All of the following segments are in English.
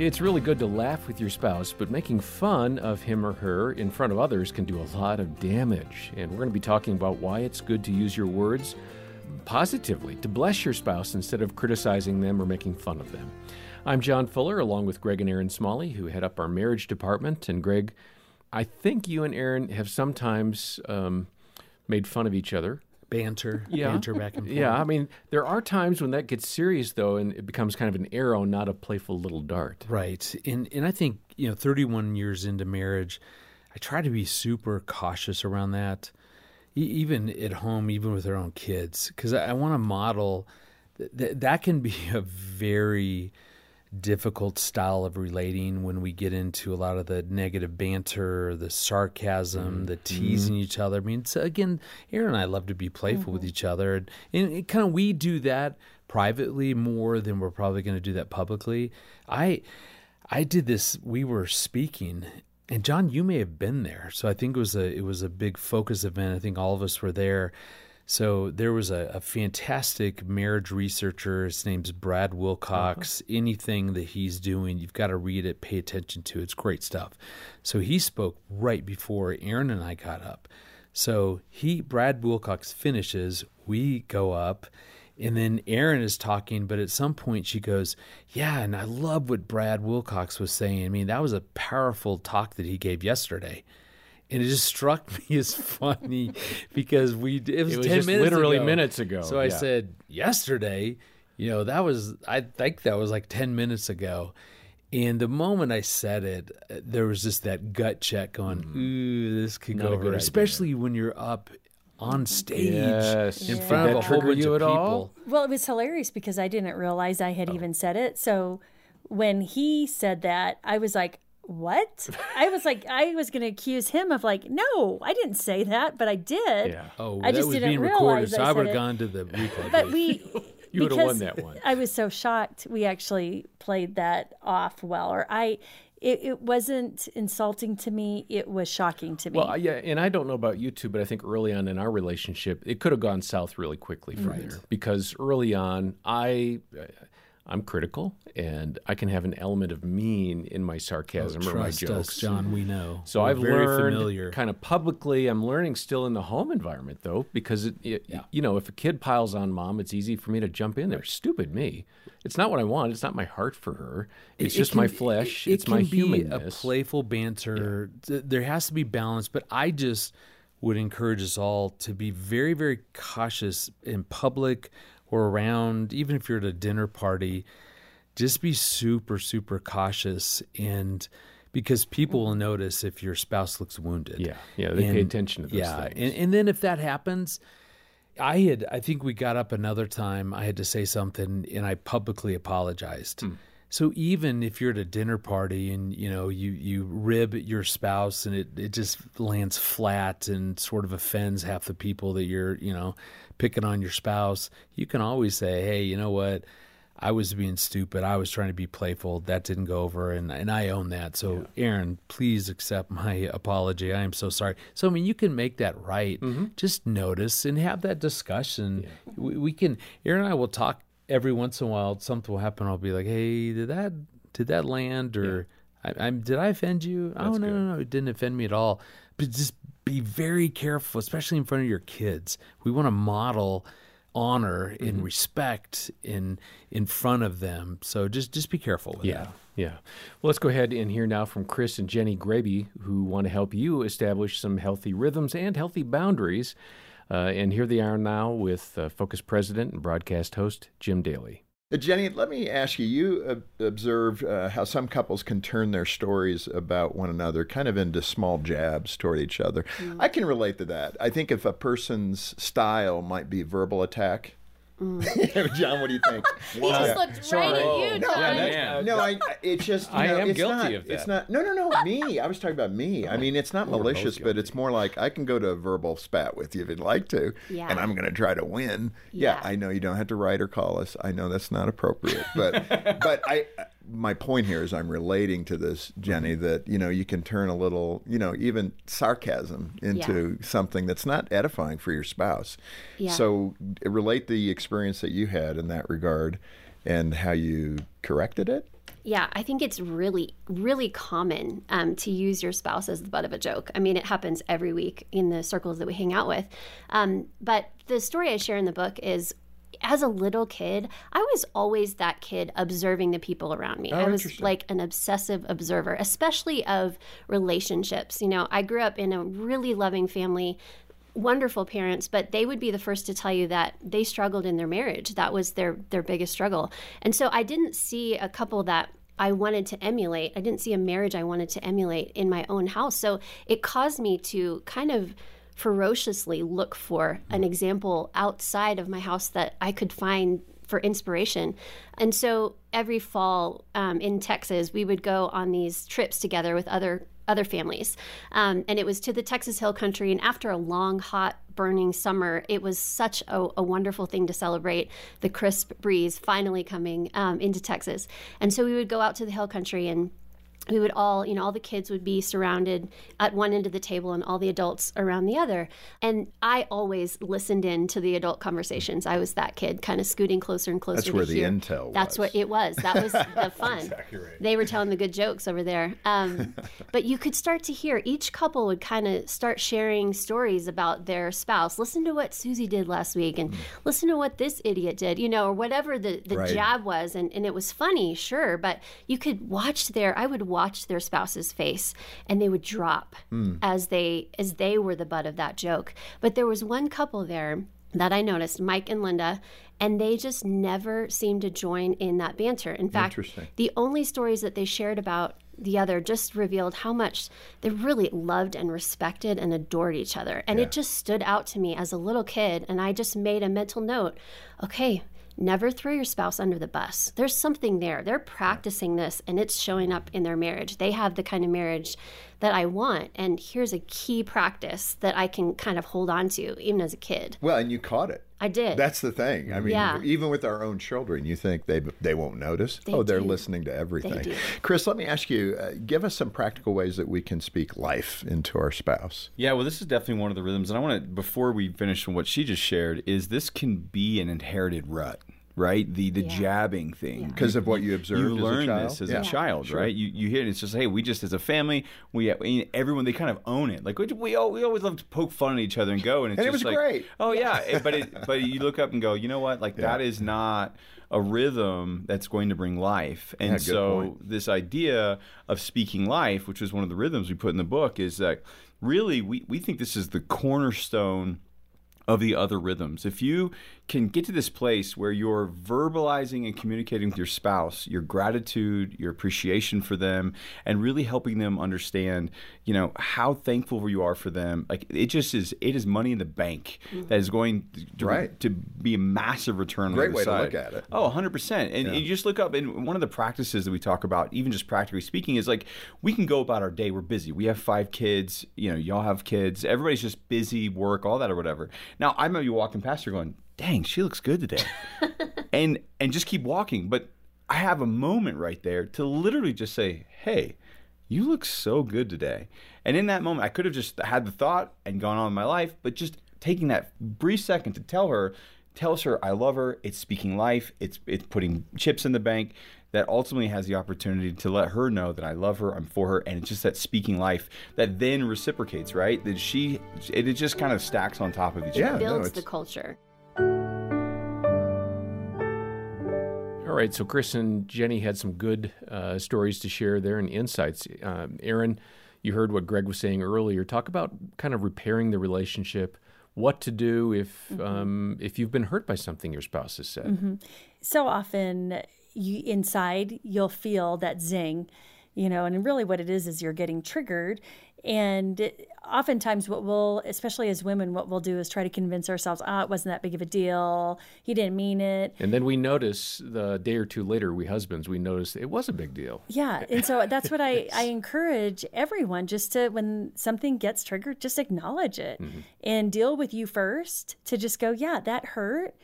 It's really good to laugh with your spouse, but making fun of him or her in front of others can do a lot of damage. And we're going to be talking about why it's good to use your words positively, to bless your spouse instead of criticizing them or making fun of them. I'm John Fuller, along with Greg and Erin Smalley, who head up our marriage department. And Greg, I think you and Erin have sometimes um, made fun of each other. Banter, Yeah. banter back and forth. Yeah, I mean, there are times when that gets serious, though, and it becomes kind of an arrow, not a playful little dart. Right. And and I think, you know, 31 years into marriage, I try to be super cautious around that. E- even at home, even with our own kids, cuz I, I want to model th- that can be a very difficult style of relating when we get into a lot of the negative banter, the sarcasm, mm-hmm. the mm-hmm. teasing each other. I mean, so again, Erin and I love to be playful with mm-hmm. each other, and, and it kind of we do that privately more than we're probably going to do that publicly. I I did this. We were speaking, and John, you may have been there. So I think it was a it was a big focus event. I think all of us were there. So there was a, a fantastic marriage researcher. His name's Brad Wilcox. Uh-huh. Anything that he's doing, you've got to read it, pay attention to. It's great stuff. So he spoke right before Erin and I got up. So he, Brad Wilcox, finishes. We go up, and then Erin is talking. But at some point, she goes, "Yeah, and I love what Brad Wilcox was saying. I mean, that was a powerful talk that he gave yesterday." And it just struck me as funny because we it was, It was 10 just minutes literally ago. minutes ago, So I yeah. said yesterday, you know, that was I think that was like 10 minutes ago. And the moment I said it, uh, there was just that gut check going, ooh, this could Not go over, good idea. especially when you're up on stage Yes. in Did front that of a whole bunch you of at people. all? Well, it was hilarious because I didn't realize I had even said it. So when he said that, I was like, what? I was like, I was going to accuse him of like, no, I didn't say that, but I did. Yeah. Oh, I that just was didn't being recorded, realize so I I would said have it. gone to the replay. But we, You would've won because that one. I was so shocked. We actually played that off well, or I, it, it wasn't insulting to me. It was shocking to me. Well, yeah, and I don't know about you two, but I think early on in our relationship, it could have gone south really quickly from there because early on, I. I'm critical, and I can have an element of mean in my sarcasm or my Trust jokes. us, John. We know. So We're I've learned familiar. kind of publicly. I'm learning still in the home environment though, because it, it- you know, if a kid piles on mom, it's easy for me to jump in there. Stupid me. It's not what I want. It's not my heart for her. It's It just can- my flesh. It, it's can my be humanness. a playful banter. Th- There has to be balance, but I just would encourage us all to be very, very cautious in public or around, even if you're at a dinner party. Just be super, super cautious, and because people will notice if your spouse looks wounded. Yeah, yeah, they pay attention to those yeah, things. and and then if that happens, I had I think we got up another time. I had to say something, and I publicly apologized. Hmm. So even if you're at a dinner party and you know you you rib your spouse and it it just lands flat and sort of offends half the people that you're you know picking on your spouse, you can always say, hey, you know what. I was being stupid. I was trying to be playful. That didn't go over, and, and I own that. So, Erin, please accept my apology. I am so sorry. So, I mean, you can make that right. Mm-hmm. Just notice and have that discussion. We, we can. Erin and I will talk every once in a while. Something will happen. I'll be like, "Hey, did that did that land or I, I'm did I offend you? oh no, no, no, it didn't offend me at all." But just be very careful, especially in front of your kids. We want to model honor Mm-hmm. and respect in in front of them. So just just be careful with Yeah, that. yeah. Well, let's go ahead and hear now from Chris and Jenni Graebe, who want to help you establish some healthy rhythms and healthy boundaries. Uh, and here they are now with uh, Focus President and broadcast host Jim Daly. Uh, Jenni, let me ask you. You uh, observed uh, how some couples can turn their stories about one another kind of into small jabs toward each other. I can relate to that. I think if a person's style might be verbal attack. Mm. John, what do you think? He just looked right at you, No, John. I- Yeah. no, I, it's just you I am it's guilty not, of that. It's not. No, no, no. Me. I was talking about me. I mean, it's not We're malicious, but it's more like I can go to a verbal spat with you if you'd like to, Yeah. and I'm going to try to win. Yeah. Yeah. I know you don't have to write or call us. I know that's not appropriate, but but I. My point here is I'm relating to this, Jenni, that you know you can turn a little, you know, even sarcasm into something that's not edifying for your spouse. Yeah. So relate the experience that you had in that regard and how you corrected it? Yeah, I think it's really, really common um, to use your spouse as the butt of a joke. I mean, it happens every week in the circles that we hang out with. Um, but the story I share in the book is as a little kid, I was always that kid observing the people around me. Oh, I was like an obsessive observer, especially of relationships. You know, I grew up in a really loving family wonderful parents but they would be the first to tell you that they struggled in their marriage that was their their biggest struggle and so i didn't see a couple that I wanted to emulate. I didn't see a marriage I wanted to emulate in my own house. So it caused me to kind of ferociously look for an example outside of my house that I could find for inspiration. And so every fall um, in Texas, we would go on these trips together with other other families, um, and it was to the Texas Hill Country. And after a long, hot, burning summer, it was such a, a wonderful thing to celebrate the crisp breeze finally coming um, into Texas. And so we would go out to the Hill Country and we would all, you know, all the kids would be surrounded at one end of the table and all the adults around the other. And I always listened in to the adult conversations. I was that kid, kind of scooting closer and closer. That's to where the intel That's was. what it was. That was the fun. They were telling the good jokes over there. Um, but you could start to hear each couple would kind of start sharing stories about their spouse. Listen to what Susie did last week, and listen to what this idiot did, you know, or whatever the, the Right. jab was. And, and it was funny, sure, but you could watch their, I would watch their spouse's face and they would drop hmm. as they as they were the butt of that joke. But there was one couple there that I noticed, Mike and Linda, and they just never seemed to join in that banter. In fact, the only stories that they shared about the other just revealed how much they really loved and respected and adored each other. And it just stood out to me as a little kid. And I just made a mental note okay, never throw your spouse under the bus. There's something there. They're practicing this and it's showing up in their marriage. They have the kind of marriage that I want. And here's a key practice that I can kind of hold on to, even as a kid. Well, and you caught it. I did. That's the thing. I mean, Yeah. even with our own children, you think they they won't notice. oh, they're do. listening to everything. do. Chris, let me ask you: uh, give us some practical ways that we can speak life into our spouse. Yeah, well, this is definitely one of the rhythms, and I want to before we finish on what she just shared is this can be an inherited rut, right? The the jabbing thing Because of what you observed You as a learn child? this as Yeah. a child, right? You you hear it. It's just hey, we just as a family, uh, we everyone they kind of own it. Like we we, al- we always love to poke fun at each other and go, and it's And it was like, great. Oh yeah, but it, but you look up and go, you know what? Like that is not a rhythm that's going to bring life. And Yeah, so point. this idea of speaking life, which is one of the rhythms we put in the book, is that really we, we think this is the cornerstone of the other rhythms. If you can get to this place where you're verbalizing and communicating with your spouse your gratitude, your appreciation for them, and really helping them understand, you know, how thankful you are for them, like it just is, it is money in the bank mm-hmm. that is going to, Right. to be a massive return. on the Great way to look at it. Oh, 100%. And, and you just look up, and one of the practices that we talk about, even just practically speaking, is like we can go about our day. We're busy. We have five kids. You know, y'all have kids. Everybody's just busy, work, all that or whatever. Now, I might be walking past her going, dang, she looks good today. and and just keep walking. But I have a moment right there to literally just say, hey, you look so good today. And in that moment, I could have just had the thought and gone on with my life, but just taking that brief second to tell her, tells her I love her. It's speaking life. It's it's putting chips in the bank. That ultimately has the opportunity to let her know that I love her, I'm for her, and it's just that speaking life that then reciprocates, right? That she, it, it just kind of stacks on top of each Yeah. other. no, Builds the culture. All right, so Chris and Jenni had some good uh, stories to share there and insights. Um, Erin, you heard what Greg was saying earlier. Talk about kind of repairing the relationship, what to do if um, if you've been hurt by something your spouse has said. so often you inside you'll feel that zing you know and really what it is is you're getting triggered and oftentimes what we'll especially as women what we'll do is try to convince ourselves ah it wasn't that big of a deal. He didn't mean it. And then we notice the day or two later, we husbands, we notice it was a big deal. yeah and so that's what i i encourage everyone just to when something gets triggered just acknowledge it and deal with you first to just go yeah that hurt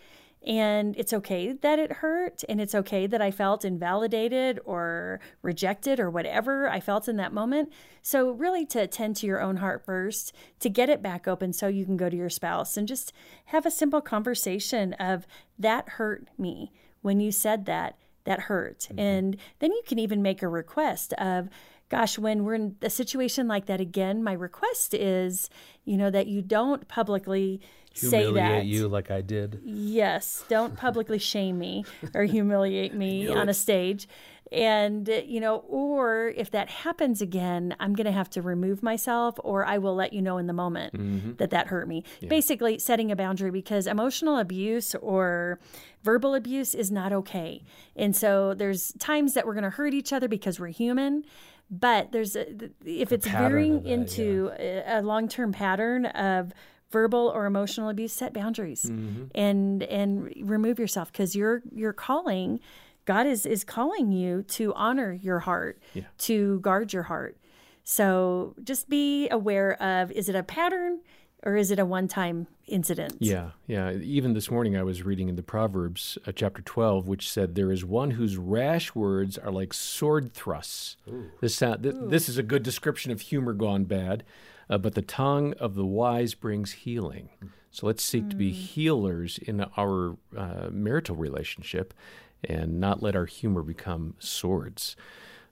and it's okay that it hurt and it's okay that i felt invalidated or rejected or whatever i felt in that moment so really to attend to your own heart first to get it back open so you can go to your spouse and just have a simple conversation of that hurt me when you said that, that hurt. Mm-hmm. And then you can even make a request of, gosh, when we're in a situation like that again, my request is, you know, that you don't publicly say that. you like I did. Yes, don't publicly shame me or humiliate me on a stage. And, you know, or if that happens again, I'm going to have to remove myself or I will let you know in the moment mm-hmm. that that hurt me. Yeah. Basically, setting a boundary because emotional abuse or verbal abuse is not okay. And so there's times that we're going to hurt each other because we're human but there's a, if it's veering that, into yeah. a long-term pattern of verbal or emotional abuse set boundaries mm-hmm. and and remove yourself because you're you're calling god is is calling you to honor your heart yeah. to guard your heart so just be aware of is it a pattern or is it a one-time incident yeah yeah even this morning i was reading in the proverbs uh, chapter 12 which said there is one whose rash words are like sword thrusts Ooh. this sound th- this is a good description of humor gone bad uh, but the tongue of the wise brings healing so let's seek mm. to be hmm. healers in our uh, marital relationship and not let our humor become swords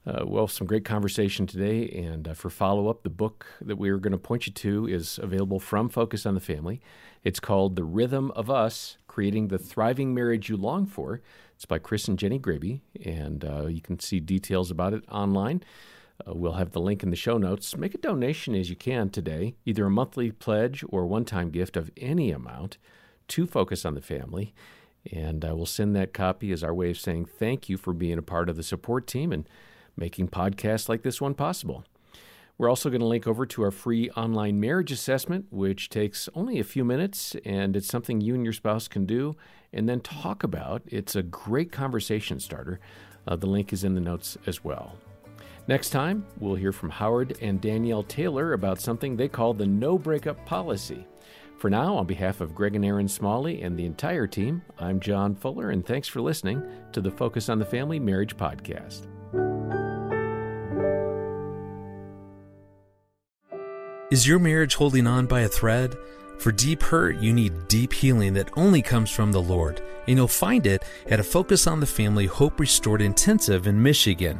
uh, well, some great conversation today. And uh, for follow up, the book that we are going to point you to is available from Focus on the Family. It's called The Rhythm of Us Creating the Thriving Marriage You Long For. It's by Chris and Jenni Graebe, and uh, you can see details about it online. Uh, we'll have the link in the show notes. Make a donation as you can today, either a monthly pledge or one time gift of any amount to Focus on the Family. And uh, we'll send that copy as our way of saying thank you for being a part of the support team and making podcasts like this one possible. We're also going to link over to our free online marriage assessment, which takes only a few minutes and it's something you and your spouse can do and then talk about. It's a great conversation starter. Uh, the link is in the notes as well. Next time, we'll hear from Howard and Danielle Taylor about something they call the no breakup policy. For now, on behalf of Greg and Erin Smalley and the entire team, I'm John Fuller, and thanks for listening to the Focus on the Family Marriage Podcast. Is your marriage holding on by a thread? For deep hurt, you need deep healing that only comes from the Lord, and you'll find it at a Focus on the Family Hope Restored Intensive in Michigan.